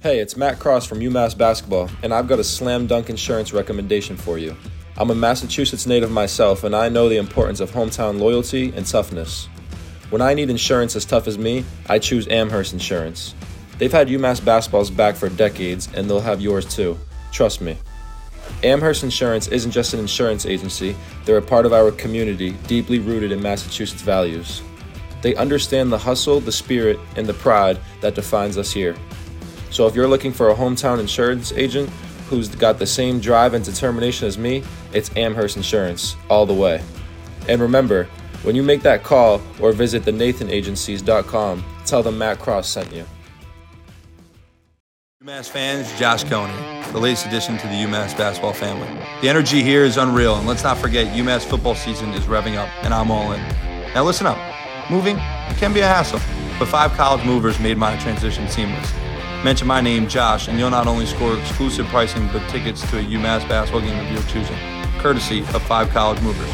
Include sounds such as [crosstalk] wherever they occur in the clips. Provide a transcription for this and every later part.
Hey, it's Matt Cross from UMass Basketball, and I've got a slam dunk insurance recommendation for you. I'm a Massachusetts native myself, and I know the importance of hometown loyalty and toughness. When I need insurance as tough as me, I choose Amherst Insurance. They've had UMass basketball's back for decades, and they'll have yours too. Trust me. Amherst Insurance isn't just an insurance agency, they're a part of our community, deeply rooted in Massachusetts values. They understand the hustle, the spirit, and the pride that defines us here. So if you're looking for a hometown insurance agent who's got the same drive and determination as me, it's Amherst Insurance, all the way. And remember, when you make that call or visit thenathanagencies.com, tell them Matt Cross sent you. UMass fans, Josh Cohen, the latest addition to the UMass basketball family. The energy here is unreal, and let's not forget UMass football season is revving up, and I'm all in. Now listen up. Moving can be a hassle, but five college movers made my transition seamless. Mention my name, Josh, and you'll not only score exclusive pricing but tickets to a UMass basketball game of your choosing, courtesy of Five College Movers.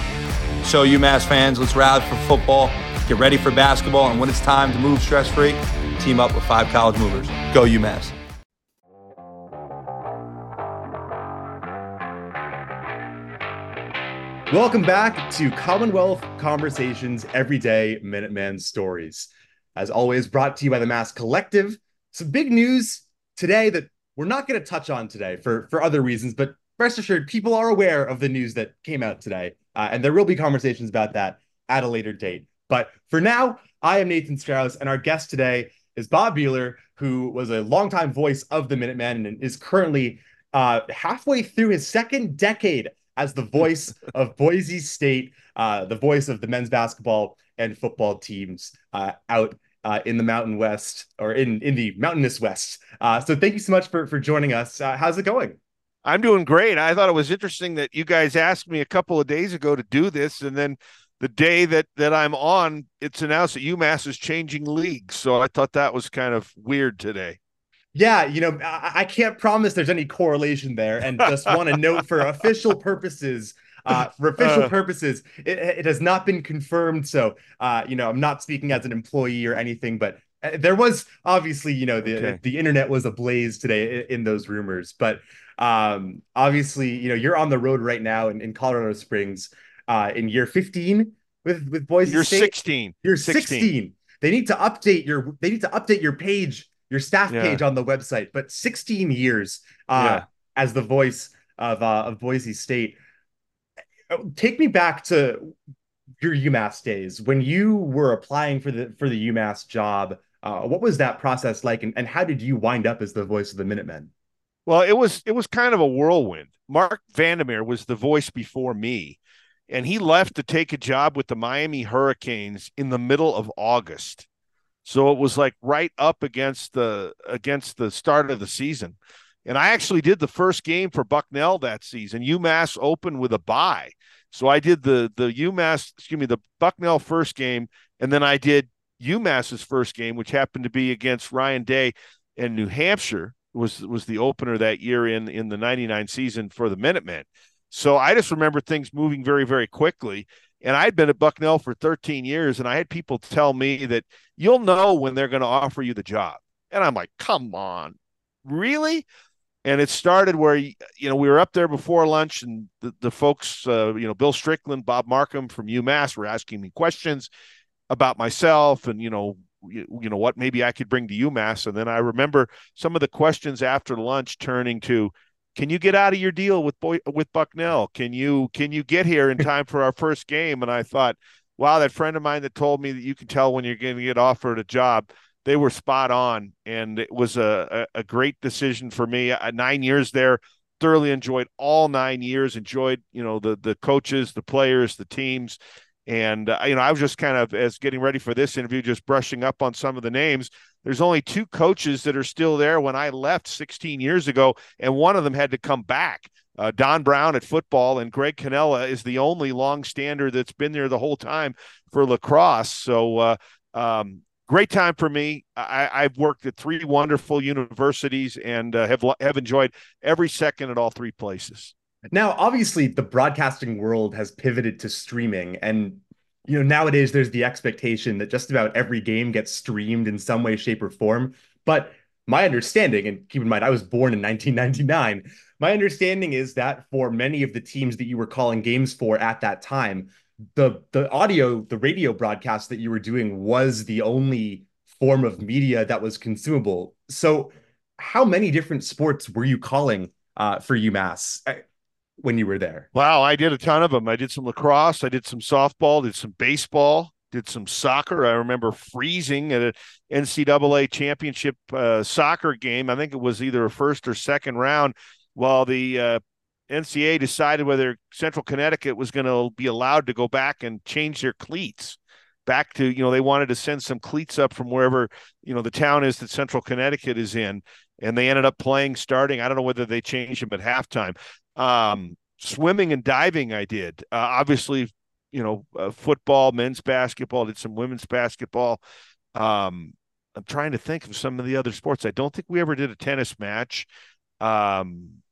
So, UMass fans, let's rally for football, get ready for basketball, and when it's time to move stress free, team up with Five College Movers. Go, UMass. Welcome back to Commonwealth Conversations Everyday Minuteman Stories. As always, brought to you by the Mass Collective some big news today that we're not going to touch on today for for other reasons, but rest assured, people are aware of the news that came out today, uh, and there will be conversations about that at a later date. But for now, I am Nathan Strauss, and our guest today is Bob Behler, who was a longtime voice of the Minutemen and is currently uh, halfway through his second decade as the voice [laughs] of Boise State, uh, the voice of the men's basketball and football teams uh, out uh, in the Mountain West or in in the mountainous West. Uh, so thank you so much for for joining us. Uh, how's it going? I'm doing great. I thought it was interesting that you guys asked me a couple of days ago to do this, and then the day that that I'm on, it's announced that UMass is changing leagues. So I thought that was kind of weird today. Yeah, you know, I, I can't promise there's any correlation there, and just want to [laughs] note for official purposes uh, [laughs] for official uh, purposes, it, it, has not been confirmed. So, uh, you know, I'm not speaking as an employee or anything, but uh, there was obviously, you know, the okay. the internet was ablaze today in, in those rumors. But um, obviously, you know, you're on the road right now in, in Colorado Springs uh, in year 15 with with Boise You're State. 16. You're 16. 16. They need to update your they need to update your page, your staff yeah. page on the website. But 16 years uh, yeah. as the voice of uh, of Boise State take me back to your UMass days when you were applying for the for the UMass job. Uh, what was that process like, and, and how did you wind up as the voice of the Minutemen? Well, it was it was kind of a whirlwind. Mark Vandermeer was the voice before me, and he left to take a job with the Miami Hurricanes in the middle of August. So it was like right up against the against the start of the season. And I actually did the first game for Bucknell that season. UMass opened with a bye. So I did the the UMass, excuse me, the Bucknell first game, and then I did UMass's first game, which happened to be against Ryan Day and New Hampshire. Was was the opener that year in in the 99 season for the Minutemen. So I just remember things moving very, very quickly. And I'd been at Bucknell for 13 years, and I had people tell me that you'll know when they're going to offer you the job. And I'm like, come on, really? And it started where you know we were up there before lunch and the, the folks uh, you know bill strickland bob marcum from umass were asking me questions about myself and you know you, you, know what maybe i could bring to umass. And then i remember some of the questions after lunch turning to can you get out of your deal with boy with bucknell? Can you can you get here in [laughs] time for our first game? And i thought wow that friend of mine that told me that you can tell when you're going to get offered a job they were spot on, and it was a, a, great decision for me. Nine years there, thoroughly enjoyed all nine years. Enjoyed you know the the coaches, the players, the teams, and uh, you know I was just kind of as getting ready for this interview, just brushing up on some of the names. There's only two coaches that are still there when I left 16 years ago, and one of them had to come back. Uh, Don Brown at football and Greg Cannella is the only long stander that's been there the whole time for lacrosse. So uh, um, great time for me. I, have worked at three wonderful universities and uh, have have enjoyed every second at all three places. Now, obviously, the broadcasting world has pivoted to streaming, and you know nowadays there's the expectation that just about every game gets streamed in some way, shape, or form. But my understanding, and keep in mind, I was born in 1999. My understanding is that for many of the teams that you were calling games for at that time, the the audio, the radio broadcast that you were doing was the only form of media that was consumable. So, how many different sports were you calling uh, for UMass uh, when you were there? Wow, I did a ton of them. I did some lacrosse, I did some softball, did some baseball, did some soccer. I remember freezing at an NCAA championship uh, soccer game. I think it was either a first or second round while the uh, NCAA decided whether Central Connecticut was going to be allowed to go back and change their cleats back to you know they wanted to send some cleats up from wherever you know the town is that Central Connecticut is in, and they ended up playing starting. I don't know whether they changed them at halftime. Um, swimming and diving, I did. Uh, obviously, you know, uh, football, men's basketball, did some women's basketball. Um, I'm trying to think of some of the other sports. I don't think we ever did a tennis match. Um,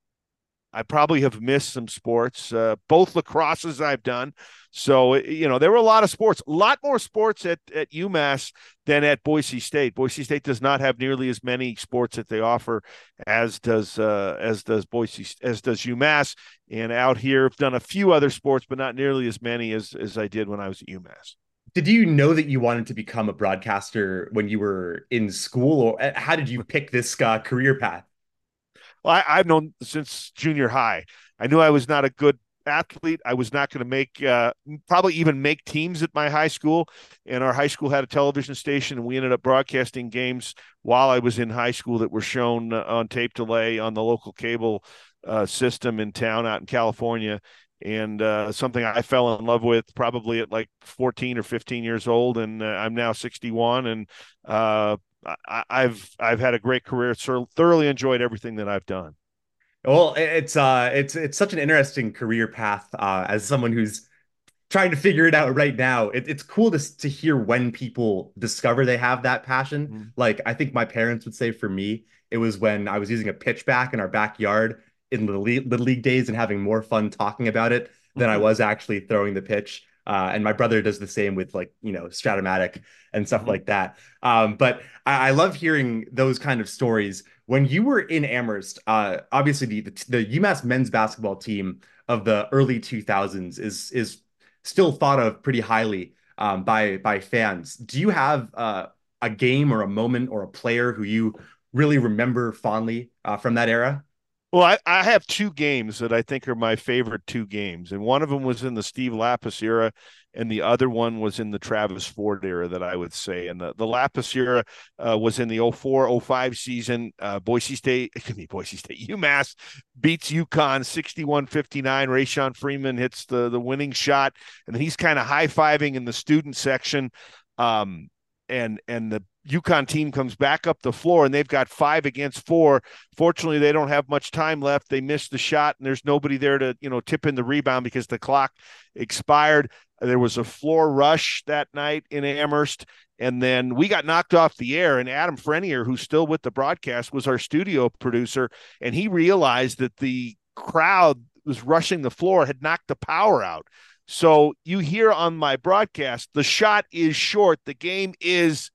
I probably have missed some sports, uh, both lacrosses I've done. So, you know, there were a lot of sports, a lot more sports at, at UMass than at Boise State. Boise State does not have nearly as many sports that they offer as does, uh, as does Boise, as does UMass. And out here, I've done a few other sports, but not nearly as many as, as I did when I was at UMass. Did you know that you wanted to become a broadcaster when you were in school, or uh, how did you pick this uh, career path? Well, I, have known since junior high. I knew I was not a good athlete. I was not going to make uh, probably even make teams at my high school. And our high school had a television station, and we ended up broadcasting games while I was in high school that were shown uh, on tape delay on the local cable uh, system in town out in California. And uh, something I fell in love with probably at like 14 or 15 years old, and uh, I'm now 61, and uh, I, have I've had a great career. So thoroughly enjoyed everything that I've done. Well, it's uh, it's it's such an interesting career path. Uh, as someone who's trying to figure it out right now, it, it's cool to to hear when people discover they have that passion. Mm-hmm. Like I think my parents would say for me, it was when I was using a pitchback in our backyard in the little league days and having more fun talking about it than mm-hmm. I was actually throwing the pitch. Uh, and my brother does the same with like you know Strat-O-Matic and stuff mm-hmm. like that. Um, but I, I, love hearing those kind of stories. When you were in Amherst, uh, obviously the, the, the UMass men's basketball team of the early 2000s is is still thought of pretty highly um, by by fans. Do you have uh, a game or a moment or a player who you really remember fondly uh, from that era? Well, I, I have two games that I think are my favorite two games. And one of them was in the Steve Lappas era, and the other one was in the Travis Ford era that I would say. And the, the Lappas era uh, was in the 04 05 season. Uh, Boise State, [laughs] excuse me, Boise State, [laughs] UMass beats UConn 61 59. Rashaun Freeman hits the, the winning shot, and he's kind of high fiving in the student section. Um, and and the UConn team comes back up the floor and they've got five against four. Fortunately, they don't have much time left. They missed the shot and there's nobody there to, you know, tip in the rebound because the clock expired. There was a floor rush that night in Amherst. And then we got knocked off the air. And Adam Frenier, who's still with the broadcast, was our studio producer. And he realized that the crowd was rushing the floor, had knocked the power out. So you hear on my broadcast, the shot is short. The game is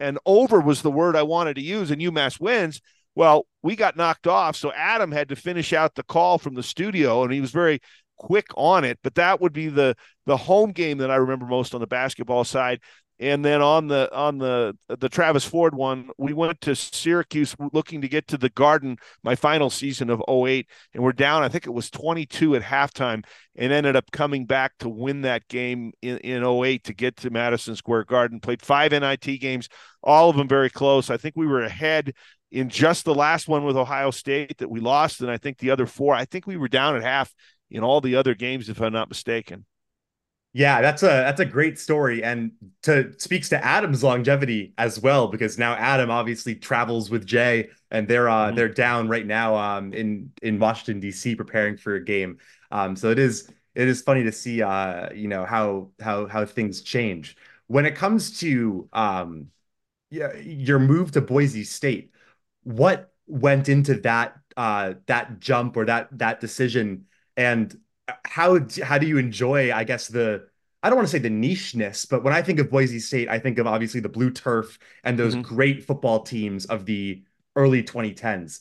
and over was the word I wanted to use, and UMass wins. Well, we got knocked off, so Adam had to finish out the call from the studio, and he was very quick on it. But that would be the the home game that I remember most on the basketball side. And then on the on the the Travis Ford one, we went to Syracuse looking to get to the Garden my final season of 08 and we're down I think it was 22 at halftime and ended up coming back to win that game in, in 08 to get to Madison Square Garden. Played five NIT games, all of them very close. I think we were ahead in just the last one with Ohio State that we lost and I think the other four, I think we were down at half in all the other games if I'm not mistaken. Yeah, that's a that's a great story and to speaks to Adam's longevity as well because now Adam obviously travels with Jay and they're uh mm-hmm. they're down right now um in in Washington DC preparing for a game. Um so it is it is funny to see uh you know how how how things change. When it comes to um yeah, your move to Boise State, what went into that uh that jump or that that decision and how how do you enjoy i guess the I don't want to say the nicheness, but when I think of Boise State, I think of obviously the blue turf and those mm-hmm. great football teams of the early 2010s.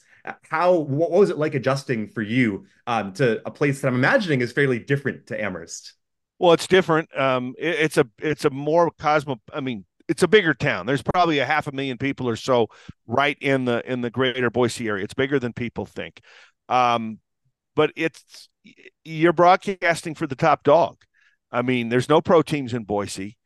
How what was it like adjusting for you um, to a place that I'm imagining is fairly different to Amherst? Well, it's different. Um, it, it's a it's a more cosmo. I mean, it's a bigger town. There's probably a half a million people or so right in the in the greater Boise area. It's bigger than people think. Um, but it's you're broadcasting for the top dog. I mean, there's no pro teams in Boise.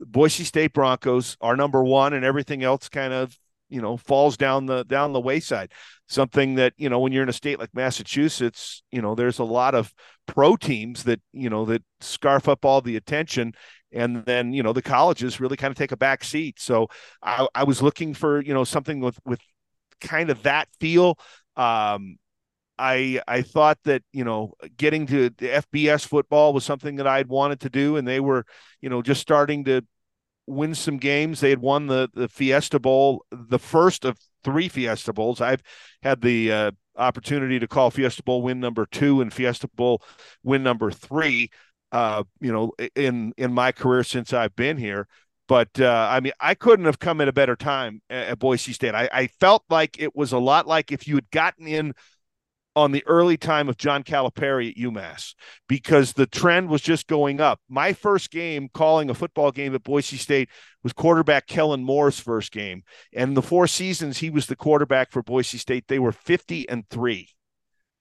Boise State Broncos are number one, and everything else kind of you know falls down the down the wayside. Something that you know when you're in a state like Massachusetts, you know there's a lot of pro teams that you know that scarf up all the attention, and then you know the colleges really kind of take a back seat. So I, I was looking for you know something with with kind of that feel. Um, I I thought that you know getting to the FBS football was something that I'd wanted to do, and they were you know just starting to win some games. They had won the the Fiesta Bowl, the first of three Fiesta Bowls. I've had the uh, opportunity to call Fiesta Bowl win number two and Fiesta Bowl win number three uh, you know, in in my career since I've been here. But uh, I mean, I couldn't have come at a better time at, at Boise State. I, I felt like it was a lot like if you had gotten in on the early time of John Calipari at UMass because the trend was just going up. My first game calling a football game at Boise State was quarterback Kellen Moore's first game. And the four seasons he was the quarterback for Boise State, they were 50 and 3.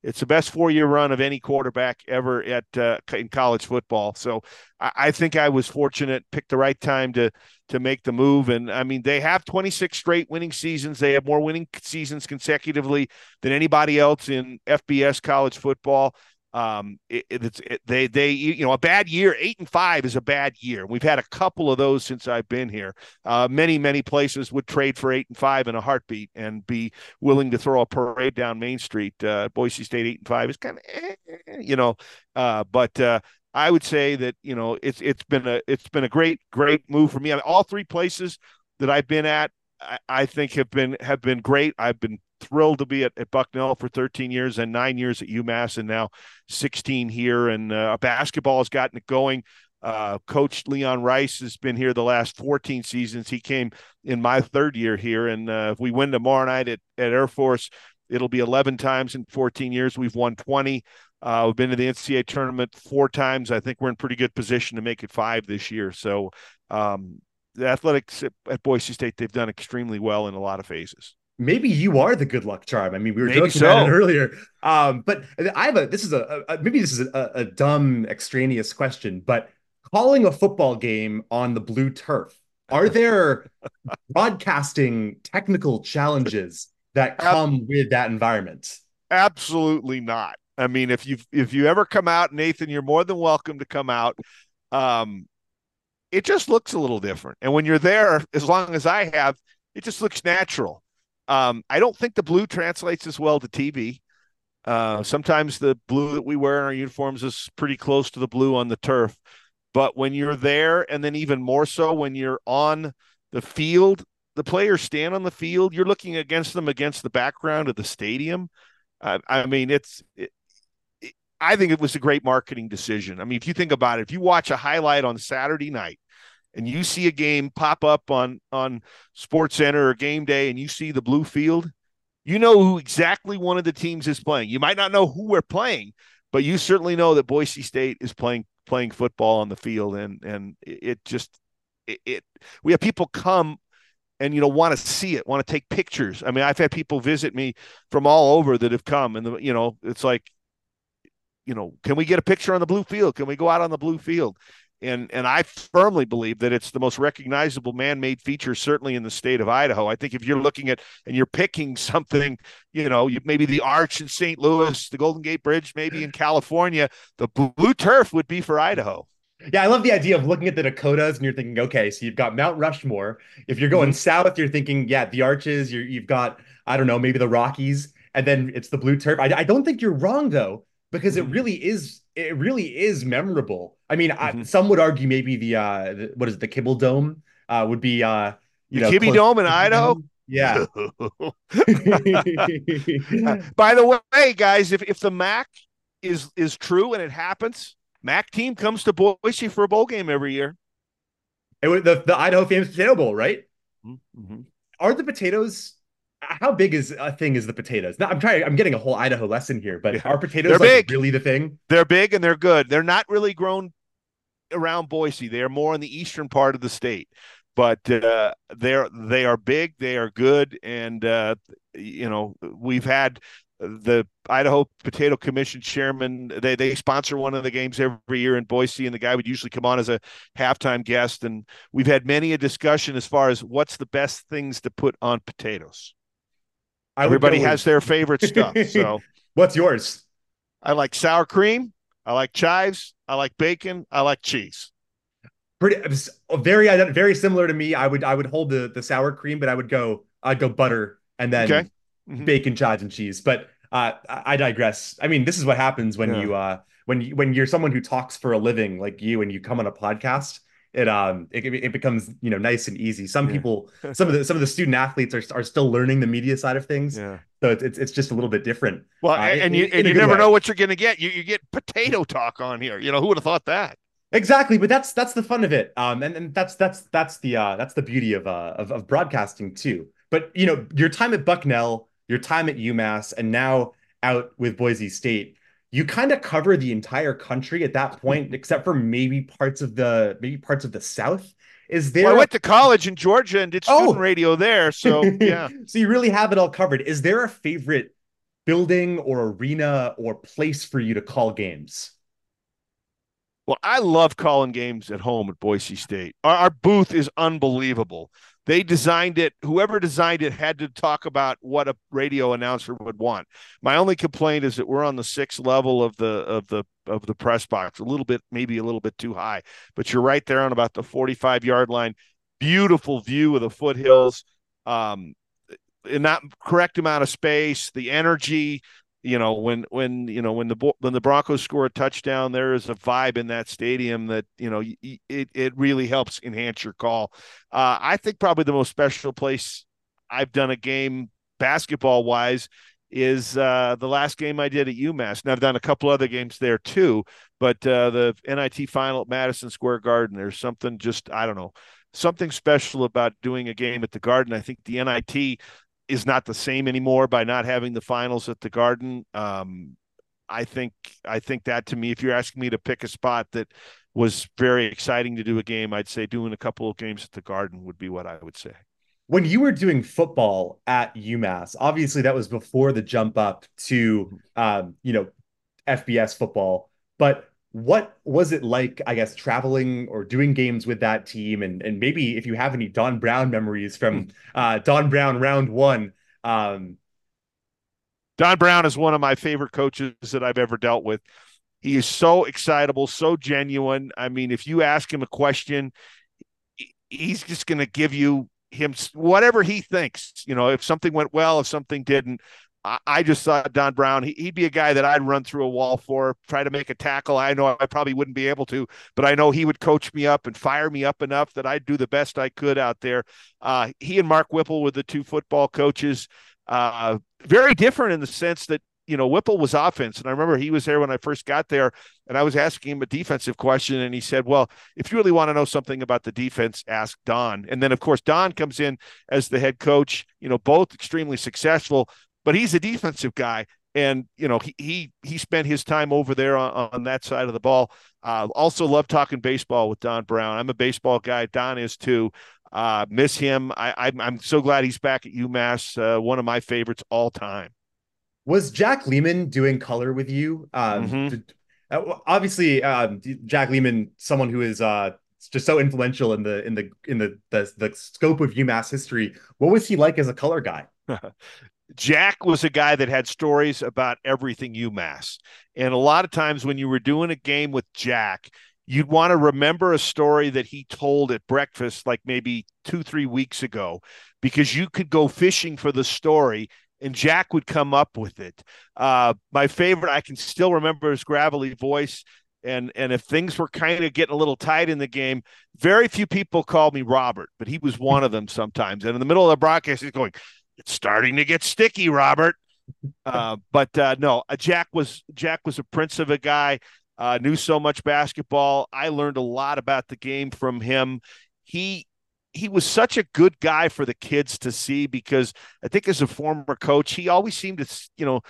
It's the best four-year run of any quarterback ever at uh, in college football. So I, I, think I was fortunate, picked the right time to to make the move. And I mean, they have 26 straight winning seasons. They have more winning seasons consecutively than anybody else in FBS college football. Um, it, it's it, they they you know a bad year, eight and five is a bad year. We've had a couple of those since I've been here. Uh, many many places would trade for eight and five in a heartbeat and be willing to throw a parade down Main Street. Uh, Boise State eight and five is kind of eh, you know, uh, but uh, I would say that you know it's it's been a it's been a great great move for me. I mean, all three places that I've been at, I, I think have been have been great. I've been thrilled to be at, at Bucknell for 13 years and nine years at UMass and now 16 here. And uh, basketball has gotten it going. Uh, Coach Leon Rice has been here the last 14 seasons. He came in my third year here. And uh, if we win tomorrow night at, at Air Force, it'll be 11 times in 14 years. We've won 20. Uh, we've been to the NCAA tournament four times. I think we're in pretty good position to make it five this year. So um, the athletics at, at Boise State, they've done extremely well in a lot of phases maybe you are the good luck charm. I mean, we were maybe joking so. about it earlier. Um, but I have a this is a, a maybe this is a, a, dumb extraneous question, but calling a football game on the blue turf, are there [laughs] broadcasting technical challenges that come with that environment? Absolutely not. I mean, if you if you ever come out, Nathan, you're more than welcome to come out. Um, it just looks a little different, and when you're there, as long as I have, it just looks natural. Um, I don't think the blue translates as well to TV. Uh, sometimes the blue that we wear in our uniforms is pretty close to the blue on the turf. But when you're there, and then even more so when you're on the field, the players stand on the field. You're looking against them against the background of the stadium. I mean, it's. It, it, I think it was a great marketing decision. I mean, if you think about it, if you watch a highlight on Saturday night and you see a game pop up on on Sports Center or Game Day, and you see the blue field, you know who exactly one of the teams is playing. You might not know who we're playing, but you certainly know that Boise State is playing playing football on the field, and and it just it, it we have people come and you know want to see it, want to take pictures. I mean, I've had people visit me from all over that have come, and the, you know it's like you know, can we get a picture on the blue field? Can we go out on the blue field? And and I firmly believe that it's the most recognizable man-made feature, certainly in the state of Idaho. I think if you're looking at and you're picking [laughs] something, you know, you, maybe the Arch in St. Louis, the Golden Gate Bridge, maybe in California, the blue turf would be for Idaho. Yeah, I love the idea of looking at the Dakotas and you're thinking, okay, so you've got Mount Rushmore. If you're going mm-hmm. south, you're thinking, yeah, the Arches. you have got, I don't know, maybe the Rockies, and then it's the blue turf. I, I don't think you're wrong though, because mm-hmm. it really is it really is memorable. I mean, mm-hmm. I, some would argue maybe the uh, the, what is it, the Kibbie Dome uh, would be uh, you the know, Kibbie Dome in Idaho. Yeah. [laughs] By the way, guys, if if the MAC is is true and it happens, MAC team comes to Boise for a bowl game every year. It was the the Idaho famous Potato Bowl, right? Mm-hmm. Are the potatoes how big is a thing is the potatoes? Now, I'm trying. I'm getting a whole Idaho lesson here, but Yeah. are potatoes They're like big. really the thing? They're big and they're good. They're not really grown around Boise. They are more in the eastern part of the state, but uh, they're they are big. They are good, and uh, you know we've had the Idaho Potato Commission chairman. They they sponsor one of the games every year in Boise, and the guy would usually come on as a halftime guest. And we've had many a discussion as far as what's the best things to put on potatoes. Everybody go with- has their favorite stuff. [laughs] So What's yours? I like sour cream. I like chives. I like bacon. I like cheese. Pretty it was very ident- very similar to me. I would I would hold the the sour cream, but I would go I'd go butter and then Okay. Mhm. bacon, chives, and cheese. But uh, I I digress. I mean, this is what happens when Yeah. you uh when you when you're someone who talks for a living like you and you come on a podcast. It um it, it becomes you know nice and easy. Some Yeah. people [laughs] some of the some of the student athletes are are still learning the media side of things, Yeah. so it's it's, it's just a little bit different. Well, Uh, and you and you never way. know what you're going to get. You you get potato talk on here. You know who would have thought that? Exactly, but that's that's the fun of it. Um, and, and that's that's that's the uh that's the beauty of uh of, of broadcasting too. But you know, your time at Bucknell, your time at UMass, and now out with Boise State, you kind of cover the entire country at that hmm. point, except for maybe parts of the maybe parts of the South. Is there Well, I went to college in Georgia and did student Oh. radio there. So [laughs] yeah, so you really have it all covered. Is there a favorite building or arena or place for you to call games? Well, I love calling games at home at Boise State. Our, our booth is unbelievable. They designed it. Whoever designed it had to talk about what a radio announcer would want. My only complaint is that we're on the sixth level of the of the of the press box, a little bit, maybe a little bit too high. But you're right there on about the 45 yard line. Beautiful view of the foothills. Um, in that correct amount of space, the energy, you know when when you know when the when the Broncos score a touchdown, there is a vibe in that stadium that you know it it really helps enhance your call. Uh, I think probably the most special place I've done a game basketball wise is uh, the last game I did at UMass. Now I've done a couple other games there too, but uh, the NIT final at Madison Square Garden. There's something just I don't know something special about doing a game at the Garden. I think the NIT is not the same anymore by not having the finals at the Garden. Um, I think I think that to me, if you're asking me to pick a spot that was very exciting to do a game, I'd say doing a couple of games at the Garden would be what I would say. when you were doing football at UMass, obviously that was before the jump up to um, you know, FBS football. But what was it like, I guess, traveling or doing games with that team? And and maybe if you have any Don Brown memories from [laughs] uh Don Brown round one. Um, Don Brown is one of my favorite coaches that I've ever dealt with. He is so excitable, so genuine. I mean, if you ask him a question, he's just going to give you him whatever he thinks. You know, if something went well, if something didn't. I, just thought Don Brown, he, he'd be a guy that I'd run through a wall for, try to make a tackle. I know I probably wouldn't be able to, but I know he would coach me up and fire me up enough that I'd do the best I could out there. Uh, he and Mark Whipple were the two football coaches. Uh, very different in the sense that you know Whipple was offense, and I remember he was there when I first got there, and I was asking him a defensive question, and he said, "Well, if you really want to know something about the defense, ask Don." And then of course Don comes in as the head coach. You know, both extremely successful, but he's a defensive guy, and you know he he he spent his time over there on, on that side of the ball. Uh, also love talking baseball with Don Brown. I'm a baseball guy. Don is too. Uh, miss him. I, I'm I'm so glad he's back at UMass. Uh, one of my favorites all time. was Jack Leaman doing color with you? Um, Mhm. did- uh, obviously, um, Jack Leaman, someone who is uh, just so influential in the in the in the, the the scope of UMass history. What was he like as a color guy? [laughs] Jack was a guy that had stories about everything UMass. And a lot of times when you were doing a game with Jack, you'd want to remember a story that he told at breakfast, like maybe two, three weeks ago, because you could go fishing for the story and Jack would come up with it. Uh, my favorite, I can still remember his gravelly voice. And, and if things were kind of getting a little tight in the game, very few people called me Robert, but he was one of them sometimes. And in the middle of the broadcast, he's going, it's starting to get sticky, Robert. [laughs] Uh, but uh, no, uh, Jack was Jack was a prince of a guy. Uh, knew so much basketball. I learned a lot about the game from him. He he was such a good guy for the kids to see because I think as a former coach, he always seemed to, you know,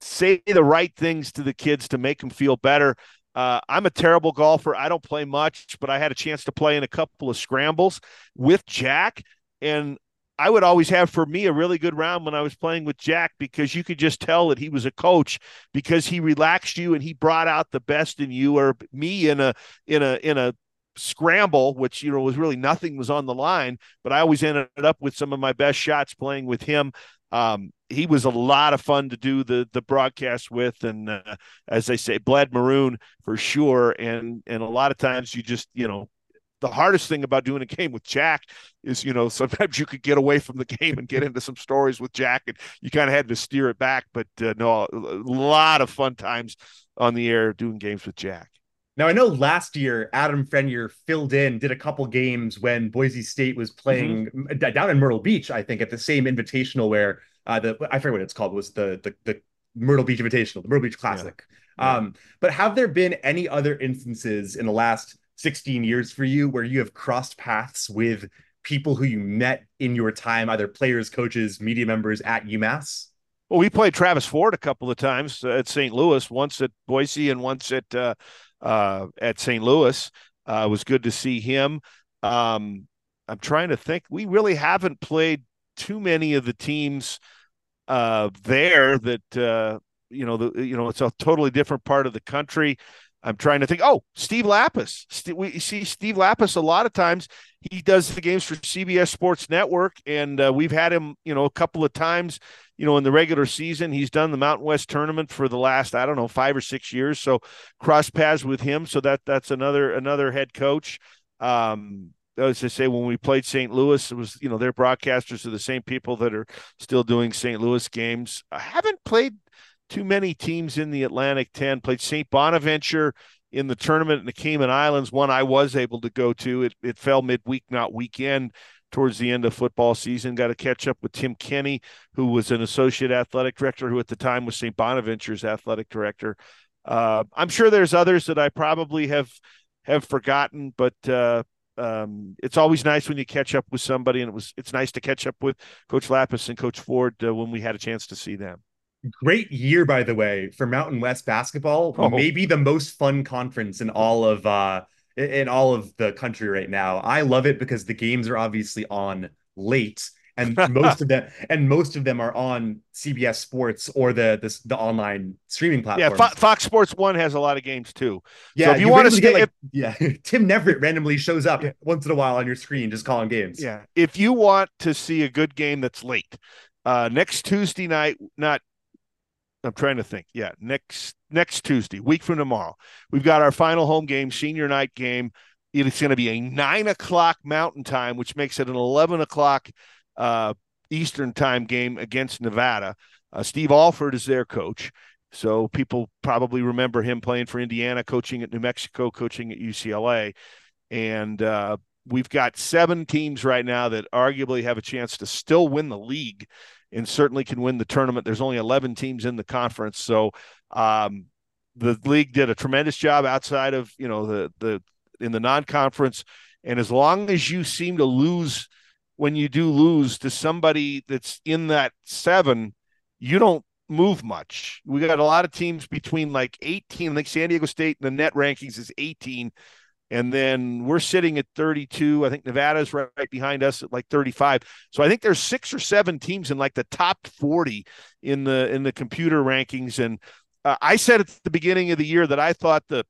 say the right things to the kids to make them feel better. Uh, I'm a terrible golfer. I don't play much, but I had a chance to play in a couple of scrambles with Jack. And I would always have for me a really good round when I was playing with Jack because you could just tell that he was a coach because he relaxed you and he brought out the best in you or me in a in a in a scramble, which you know was really nothing was on the line, but I always ended up with some of my best shots playing with him. Um, he was a lot of fun to do the the broadcast with, and uh, as I say, bled maroon for sure. And and a lot of times you just you know the hardest thing about doing a game with Jack is, you know, [laughs] sometimes you could get away from the game and get into some stories with Jack, and you kind of had to steer it back. But uh, no, a lot of fun times on the air doing games with Jack. Now I know last year Adam Frenier filled in, did a couple games when Boise State was playing mm-hmm. down in Myrtle Beach, I think, at the same invitational where uh, the I forget what it's called was the the, the Myrtle Beach Invitational, the Myrtle Beach Classic. Yeah. Yeah. Um, but have there been any other instances in the last 16 years for you where you have crossed paths with people who you met in your time, either players, coaches, media members at UMass? Well, we played Travis Ford a couple of times at St. Louis, once at Boise and once at uh, uh, at St. Louis. Uh, it was good to see him. Um, I'm trying to think. We really haven't played too many of the teams uh, there that uh, you know. The you know it's a totally different part of the country. I'm trying to think. Oh, Steve Lappas. we see Steve Lappas a lot of times. He does the games for CBS Sports Network, and uh, we've had him, you know, a couple of times, you know, in the regular season. He's done the Mountain West tournament for the last, I don't know, five or six years. So cross paths with him. So that that's another another head coach. Um, as I say, when we played St. Louis, it was you know their broadcasters are the same people that are still doing St. Louis games. I haven't played too many teams in the Atlantic 10. Played St. Bonaventure in the tournament in the Cayman Islands, one I was able to go to. It, it fell midweek, not weekend, towards the end of football season. Got to catch up with Tim Kenny, who was an associate athletic director, who at the time was St. Bonaventure's athletic director. Uh, I'm sure there's others that I probably have have forgotten, but uh, um, it's always nice when you catch up with somebody, and it was it's nice to catch up with Coach Lappas and Coach Ford uh, when we had a chance to see them. Great year, by the way, for Mountain West basketball. Oh. Maybe the most fun conference in all of uh in all of the country right now. I love it because the games are obviously on late and [laughs] most of them and most of them are on CBS Sports or the the, the online streaming platform. Yeah, Fo- Fox Sports One has a lot of games too. Yeah, so if you, you want to get like, if, yeah, [laughs] Tim Neverett randomly shows up yeah. once in a while on your screen just calling games. Yeah, if you want to see a good game that's late, uh, next Tuesday night, not I'm trying to think. Yeah, next next Tuesday, week from tomorrow, we've got our final home game, senior night game. It's going to be a nine o'clock Mountain Time, which makes it an eleven o'clock uh, Eastern Time game against Nevada. Uh, Steve Alford is their coach, so people probably remember him playing for Indiana, coaching at New Mexico, coaching at UCLA, and uh, we've got seven teams right now that arguably have a chance to still win the league and certainly can win the tournament. There's only 11 teams in the conference, so um, the league did a tremendous job outside of you know the the in the non-conference. And as long as you seem to lose when you do lose to somebody that's in that seven, you don't move much. We got a lot of teams between like 18, like San Diego State, the net rankings is 18. And then we're sitting at 32. I think Nevada's right, right behind us at like 35. So I think there's six or seven teams in like the top 40 in the in the computer rankings. And uh, I said at the beginning of the year that I thought the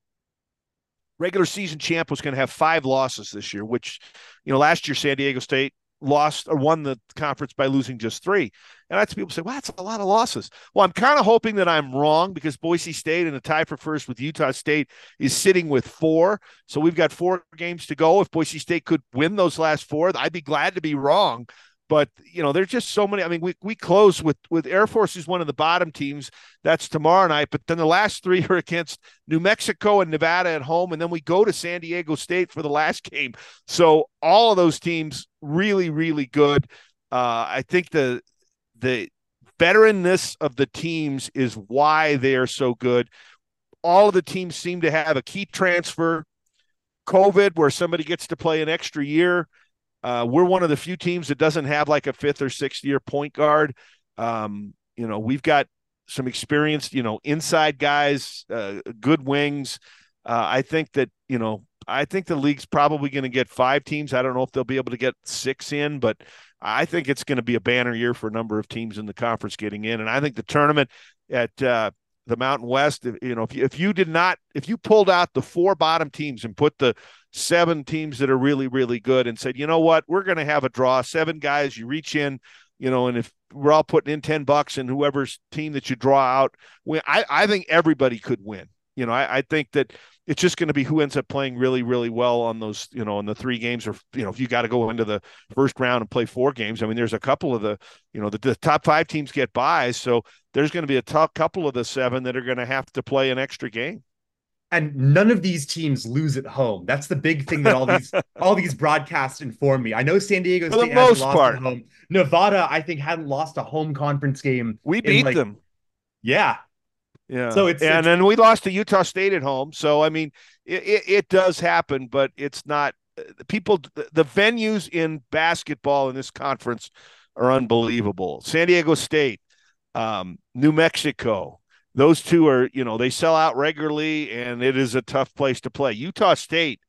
regular season champ was going to have five losses this year, which you know last year San Diego State lost or won the conference by losing just three. And that's people say, well, that's a lot of losses. Well, I'm kind of hoping that I'm wrong because Boise State in a tie for first with Utah State is sitting with four. So we've got four games to go. If Boise State could win those last four, I'd be glad to be wrong. But you know, there's just so many. I mean, we we close with with Air Force is one of the bottom teams. That's tomorrow night. But then the last three [laughs] are against New Mexico and Nevada at home, and then we go to San Diego State for the last game. So all of those teams really, really good. Uh, I think the the veteranness of the teams is why they are so good. All of the teams seem to have a key transfer, COVID, where somebody gets to play an extra year Uh, we're one of the few teams that doesn't have like a fifth or sixth year point guard. Um, you know, we've got some experienced, you know, inside guys, uh, good wings. Uh, I think that, you know, I think the league's probably going to get five teams. I don't know if they'll be able to get six in, but I think it's going to be a banner year for a number of teams in the conference getting in. And I think the tournament at uh, the Mountain West, you know, if you, if you did not, if you pulled out the four bottom teams and put the seven teams that are really, really good and said, you know what, we're going to have a draw, seven guys, you reach in, you know, and if we're all putting in 10 bucks and whoever's team that you draw out, I, I think everybody could win. You know, I, I think that it's just going to be who ends up playing really, really well on those, you know, in the three games, or you know, if you got to go into the first round and play four games. I mean, there's a couple of the, you know, the, the top five teams get by, so there's going to be a top couple of the seven that are going to have to play an extra game. And none of these teams lose at home. That's the big thing that all these [laughs] all these broadcasts inform me. I know San Diego State has lost part. at home. Nevada, I think, hadn't lost a home conference game. We beat like, them. Yeah, yeah. So it's and then we lost to Utah State at home. So I mean, it, it, it does happen, but it's not people. The venues in basketball in this conference are unbelievable. San Diego State, um, New Mexico. Those two are, you know, they sell out regularly, and it is a tough place to play. Utah State,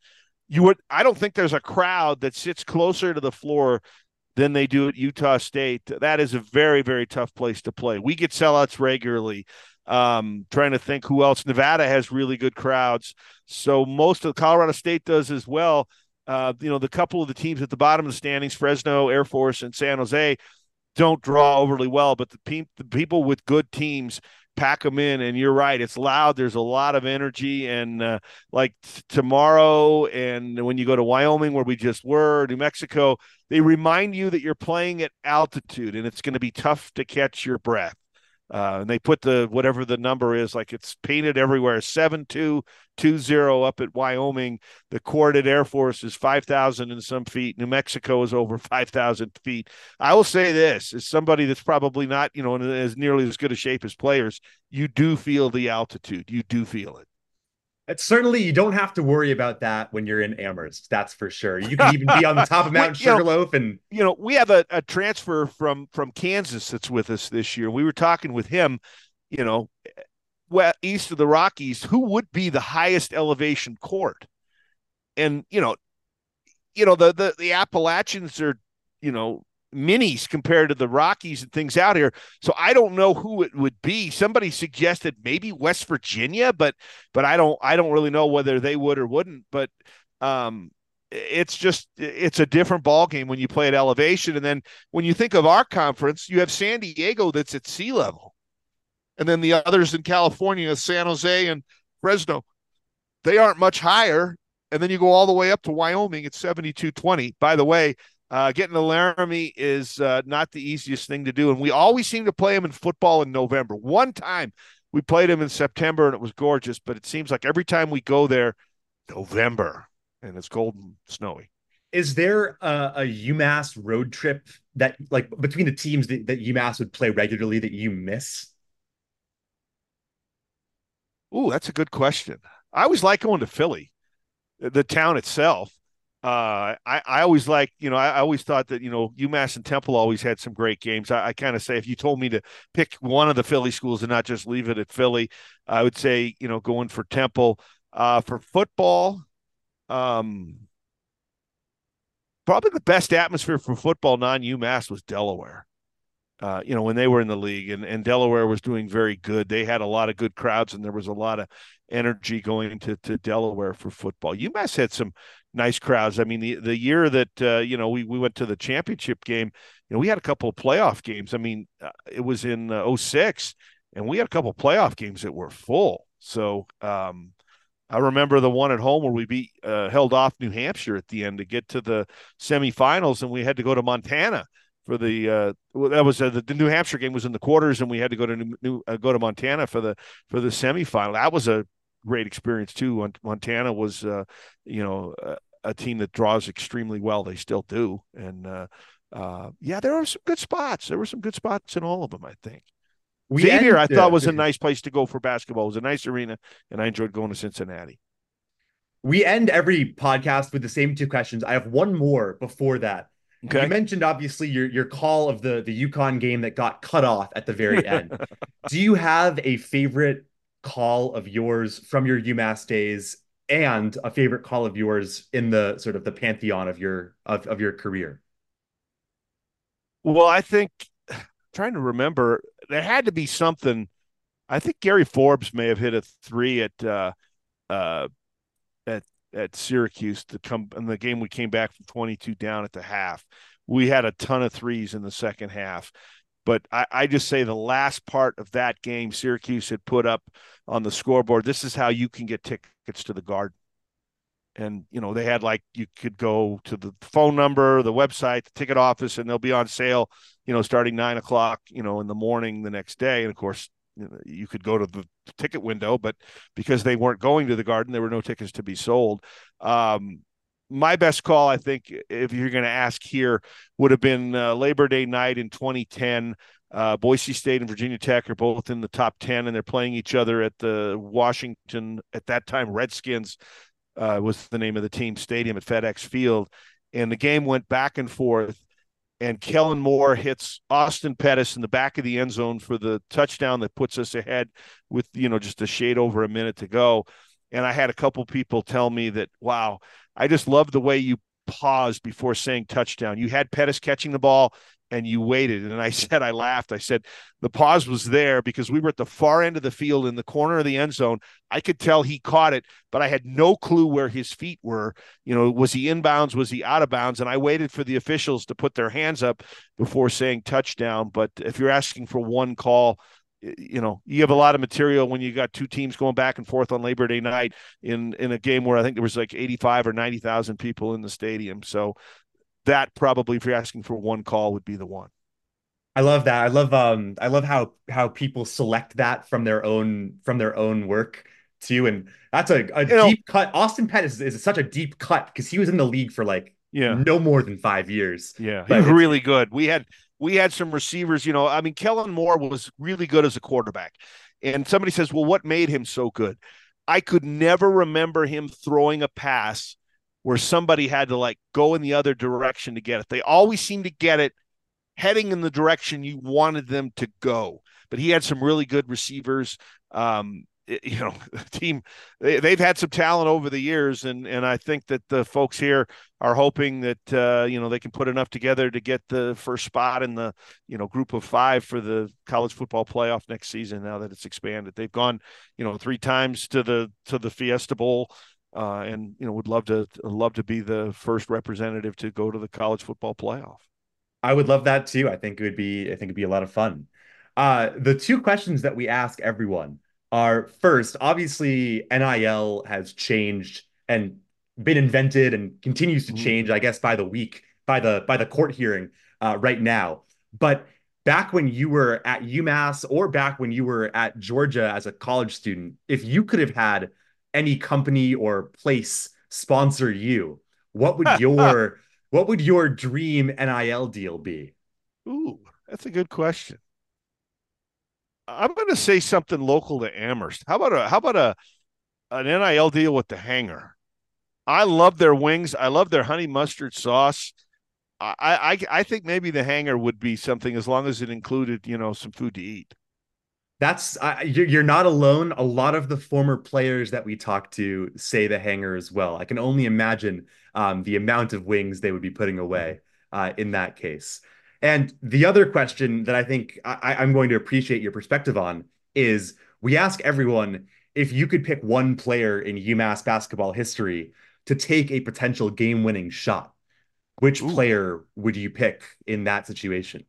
you would. I don't think there's a crowd that sits closer to the floor than they do at Utah State. That is a very, very tough place to play. We get sellouts regularly. Um, trying to think who else. Nevada has really good crowds. So most of Colorado State does as well. Uh, you know, the couple of the teams at the bottom of the standings, Fresno, Air Force, and San Jose, don't draw overly well, but the, pe- the people with good teams pack them in. And you're right, it's loud. There's a lot of energy. And uh, like t- tomorrow, and when you go to Wyoming, where we just were, New Mexico, they remind you that you're playing at altitude and it's going to be tough to catch your breath. Uh, and they put the whatever the number is, like it's painted everywhere. Seven two two zero up at Wyoming. The court at Air Force is five thousand and some feet. New Mexico is over [laughs] five thousand feet. I will say this: as somebody that's probably not, you know, in as nearly as good a shape as players, you do feel the altitude. You do feel it. Certainly you don't have to worry about that when you're in Amherst. That's for sure. You can even be on the top of [laughs] Mount Sugarloaf, and you know we have a, a transfer from from Kansas that's with us this year. We were talking with him, you know, well east of the Rockies, who would be the highest elevation court, and you know, you know the the the Appalachians are you know minis compared to the Rockies and things out here. So I don't know who it would be. Somebody suggested maybe West Virginia, but but I don't I don't really know whether they would or wouldn't. But um, it's just it's a different ball game when you play at elevation. And then when you think of our conference, you have San Diego that's at sea level, and then the others in California, San Jose and Fresno, they aren't much higher. And then you go all the way up to Wyoming at 7220. By the way, uh, getting to Laramie is uh, not the easiest thing to do, and we always seem to play him in football in November. One time we played him in September, and it was gorgeous. But it seems like every time we go there, November, and it's cold and snowy. Is there a, a UMass road trip that, like, between the teams that, that UMass would play regularly that you miss? Ooh, that's a good question. I always like going to Philly, the town itself uh, I, I always like, you know, I, I, always thought that, you know, UMass and Temple always had some great games. I, I kind of say if you told me to pick one of the Philly schools and not just leave it at Philly, I would say, you know, going for Temple. Uh, for football, um, probably the best atmosphere for football non UMass was Delaware. Uh, you know, when they were in the league and, and Delaware was doing very good. They had a lot of good crowds and there was a lot of energy going to, to Delaware for football. UMass had some nice crowds. I mean, the the year that uh, you know we we went to the championship game, you know, we had a couple of playoff games. I mean, uh, it was in uh, 06 and we had a couple of playoff games that were full. So, um, I remember the one at home where we beat uh, held off New Hampshire at the end to get to the semifinals, and we had to go to Montana for the uh, that was uh, the, the, New Hampshire game was in the quarters, and we had to go to New, New uh, go to Montana for the for the semifinal. That was a great experience too. Montana was, uh, you know, a, a, team that draws extremely well. They still do, and uh, uh, yeah, there were some good spots. There were some good spots in all of them. I think. We Xavier, end, I thought was a nice place to go for basketball. It was a nice arena, and I enjoyed going to Cincinnati. We end every podcast with the same two questions. I have one more before that. Okay. You mentioned obviously your your call of the the UConn game that got cut off at the very [laughs] end. Do you have a favorite call of yours from your UMass days and a favorite call of yours in the sort of the pantheon of your of, of your career? Well, I think [sighs] trying to remember, there had to be something. I think Gary Forbes may have hit a three at uh, uh, at Syracuse to come in the game. We came back from 22 down at the half. We had a ton of threes in the second half. But I, I just say the last part of that game, Syracuse had put up on the scoreboard. This is how you can get tickets to the Garden and you know they had like you could go to the phone number the website the ticket office and they'll be on sale you know starting nine o'clock you know in the morning the next day and of course you, could go to the ticket window but because they weren't going to the garden there were no tickets to be sold um, my best call i think if you're going to ask here would have been uh, labor day night in 2010 uh, Boise State and Virginia Tech are both in the top 10, and they're playing each other at the Washington, at that time, Redskins uh, was the name of the team stadium at FedEx Field, and the game went back and forth. And Kellen Moore hits Austin Pettis in the back of the end zone for the touchdown that puts us ahead with you know just a shade over a minute to go. And I had a couple people tell me that, wow, I just love the way you paused before saying touchdown. You had Pettis catching the ball and you waited. And I [laughs] said, I laughed. I said, the pause was there because we were at the far end of the field in the corner of the end zone. I could tell he caught it, but I had no clue where his feet were. You know, was he inbounds? Was he out of bounds? And I waited for the officials to put their hands up before saying touchdown. But if you're asking for one call, you know you have a lot of material when you got two teams going back and forth on Labor Day night in in a game where I think there was like 85 or 90,000 people in the stadium. So that probably, if you're asking for one call, would be the one. I love that. I love um I love how how people select that from their own from their own work too. And that's a, a deep know, cut. Austin Pettis is, is such a deep cut because he was in the league for like yeah no more than five years. Yeah, he's really good. We had we had some receivers. You know, I mean, Kellen Moore was really good as a quarterback. And somebody says, "Well, what made him so good?" I could never remember him throwing a pass where somebody had to like go in the other direction to get it. They always seem to get it heading in the direction you wanted them to go. But he had some really good receivers. Um, you know, [laughs] the team they, have had some talent over the years, and and I think that the folks here are hoping that uh, you know they can put enough together to get the first spot in the you know group of five for the college football playoff next season. Now that it's expanded, they've gone you know three times to the to the Fiesta Bowl uh, and you know would love to love to be the first representative to go to the college football playoff. I would love that too. I think it would be I think it'd be a lot of fun. Uh, the two questions that we ask everyone are first, obviously NIL has changed and been invented and continues to mm-hmm. change, I guess, by the week, by the by the court hearing uh, right now. But back when you were at UMass or back when you were at Georgia as a college student, if you could have had any company or place sponsor you, what would [laughs] your what would your dream NIL deal be? Ooh, that's a good question. I'm going to say something local to Amherst. How about a how about a an NIL deal with the Hangar? I love their wings. I love their honey mustard sauce. I, I I think maybe the Hangar would be something as long as it included, you know, some food to eat that's uh, you're, you're not alone. A lot of the former players that we talk to say the Hangar as well. I can only imagine um, the amount of wings they would be putting away uh, in that case. And the other question that i think I, i'm going to appreciate your perspective on is we ask everyone if you could pick one player in umass basketball history to take a potential game-winning shot which Ooh. player would you pick in that situation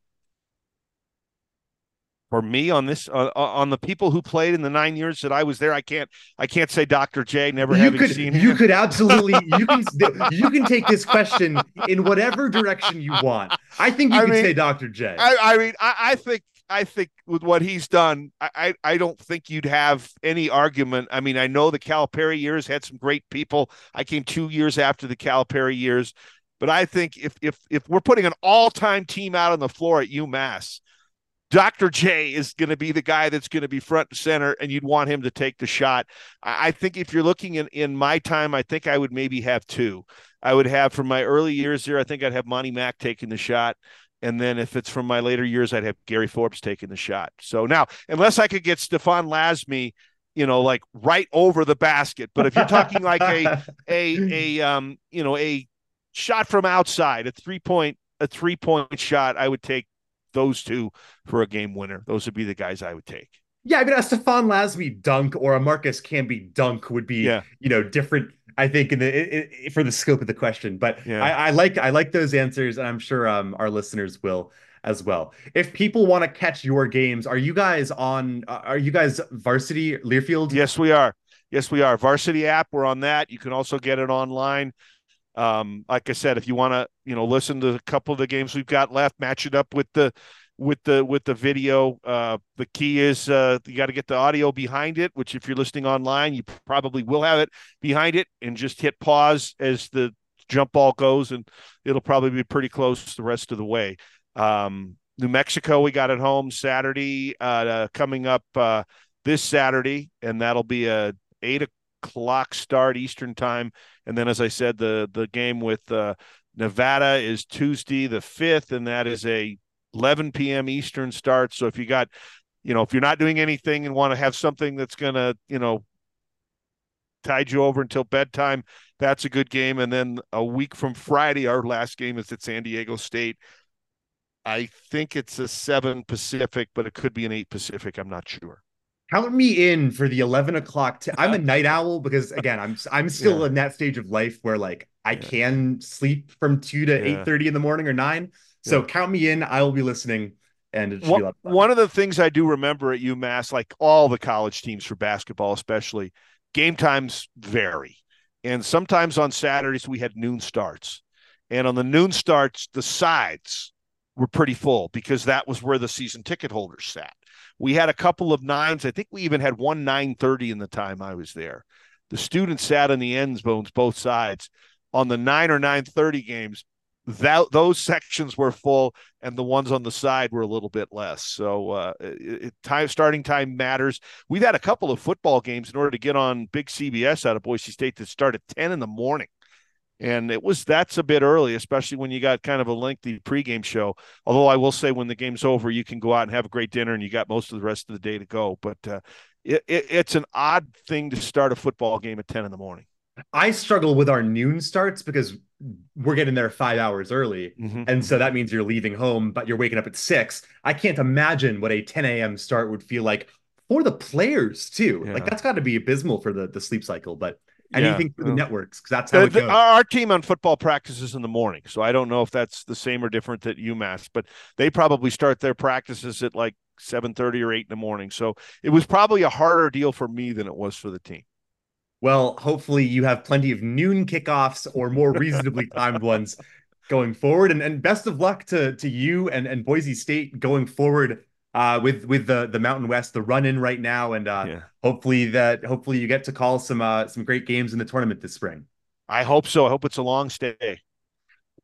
for me on this uh, uh, on the people who played in the nine years that I was there. I can't I can't say Dr. J. Never you having could, seen. You could absolutely you can [laughs] you can take this question in whatever direction you want. I think you I could mean, say Dr. J. I, I mean I, I think I think with what he's done, I, I don't think you'd have any argument. I mean, I know the Calipari years had some great people. I came two years after the Calipari years, but I think if if if we're putting an all time team out on the floor at UMass Dr. J is going to be the guy that's going to be front and center, and you'd want him to take the shot. I think if you're looking in, in my time, I think I would maybe have two. I would have from my early years here, I think I'd have Monty Mack taking the shot. And then if it's from my later years, I'd have Gary Forbes taking the shot. So now, unless I could get Stefan Lasme, you know, like right over the basket. But if you're talking like a a a um, you know, a shot from outside, a three point a three point shot, I would take those two for a game winner. Those would be the guys I would take. Yeah, I mean, a Stefan Lasme dunk or a Marcus Camby dunk would be, yeah. you know, different. I think in the for the scope of the question, but yeah. I, I, like I like those answers, and I'm sure um, our listeners will as well. If people want to catch your games, are you guys on? Uh, are you guys varsity Learfield? Yes, we are. Yes, we are. Varsity app. We're on that. You can also get it online. Um, like I said, if you want to, you know, listen to a couple of the games we've got left, match it up with the with the with the video. Uh, the key is uh, you got to get the audio behind it. Which, if you're listening online, you probably will have it behind it, and just hit pause as the jump ball goes, and it'll probably be pretty close the rest of the way. Um, New Mexico, we got at home Saturday, uh, coming up uh, this Saturday, and that'll be a eight o'clock start Eastern time. And then, as I said, the the game with uh, Nevada is Tuesday the fifth, and that is a 11 p.m. Eastern start. So if you got, you know, if you're not doing anything and want to have something that's gonna, you know, tide you over until bedtime, that's a good game. And then a week from Friday, our last game is at San Diego State. I think it's a seven Pacific, but it could be an eight Pacific. I'm not sure count me in for the 11 o'clock i'm a [laughs] night owl because again i'm i'm still yeah. in that stage of life where like i yeah. can sleep from 2 to yeah. 8 30 in the morning or 9 so count me in i will be listening and one, one of the things i do remember at umass like all the college teams for basketball especially game times vary and sometimes on saturdays we had noon starts and on the noon starts the sides were pretty full because that was where the season ticket holders sat we had a couple of nines. I think we even had one 930 in the time I was there. The students sat in the end zones, both sides. On the nine or 930 games, that those sections were full and the ones on the side were a little bit less so uh, it, time starting time matters we've had a couple of football games in order to get on big cbs out of boise state that start at 10 in the morning and it was that's a bit early, especially when you got kind of a lengthy pregame show. Although I will say, when the game's over, you can go out and have a great dinner, and you got most of the rest of the day to go. But uh, it, it, it's an odd thing to start a football game at ten in the morning. I struggle with our noon starts because we're getting there five hours early. Mm-hmm. And so that means you're leaving home, but you're waking up at six. I can't imagine what a 10 a.m. start would feel like for the players, too. Yeah. Like that's got to be abysmal for the, the sleep cycle. But anything yeah. for the networks because that's how the, it goes. The, our team on football practices in the morning, so I don't know if that's the same or different at UMass, but they probably start their practices at like seven thirty or eight in the morning. So it was probably a harder deal for me than it was for the team. Well, hopefully you have plenty of noon kickoffs or more reasonably [laughs] timed ones going forward, and, and best of luck to to you and and Boise State going forward uh, with with the the Mountain West, the run in right now, and uh, yeah. hopefully that hopefully you get to call some uh, some great games in the tournament this spring. I hope so. I hope it's a long stay.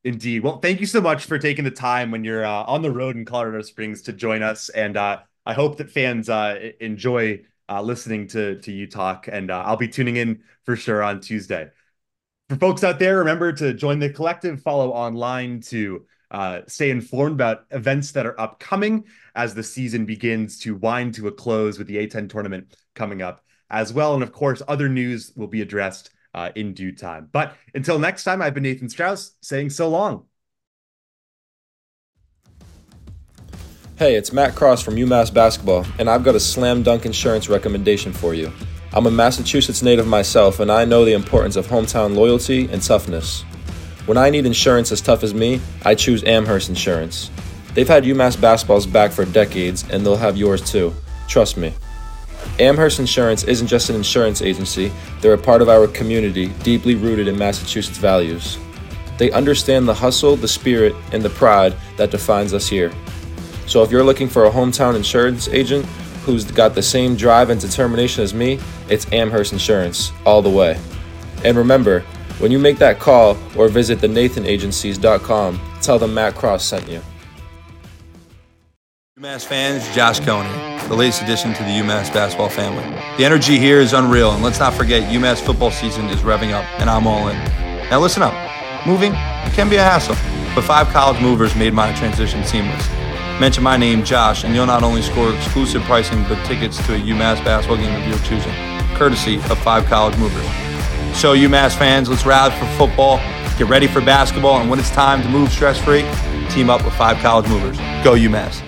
Indeed. Well, thank you so much for taking the time when you're uh, on the road in Colorado Springs to join us, and uh, I hope that fans uh, enjoy uh, listening to to you talk, and uh, I'll be tuning in for sure on Tuesday. For folks out there, remember to join the collective, follow online to uh, stay informed about events that are upcoming as the season begins to wind to a close with the A10 tournament coming up as well. And of course, other news will be addressed uh, in due time. But until next time, I've been Nathan Strauss saying so long. Hey, it's Matt Cross from UMass Basketball, and I've got a slam dunk insurance recommendation for you. I'm a Massachusetts native myself, and I know the importance of hometown loyalty and toughness. When I need insurance as tough as me, I choose Amherst Insurance. They've had UMass basketball's back for decades, and they'll have yours too. Trust me. Amherst Insurance isn't just an insurance agency, they're a part of our community, deeply rooted in Massachusetts values. They understand the hustle, the spirit, and the pride that defines us here. So if you're looking for a hometown insurance agent who's got the same drive and determination as me, it's Amherst Insurance, all the way. And remember, when you make that call or visit the NathanAgencies.com, tell them Matt Cross sent you. UMass fans, Josh Cohen, the latest addition to the UMass basketball family. The energy here is unreal, and let's not forget UMass football season is revving up, and I'm all in. Now listen up. Moving can be a hassle, but five college movers made my transition seamless. Mention my name, Josh, and you'll not only score exclusive pricing, but tickets to a UMass basketball game of your choosing, courtesy of five college movers. So, UMass fans, let's rally for football, get ready for basketball, and when it's time to move stress free, team up with five college movers. Go UMass.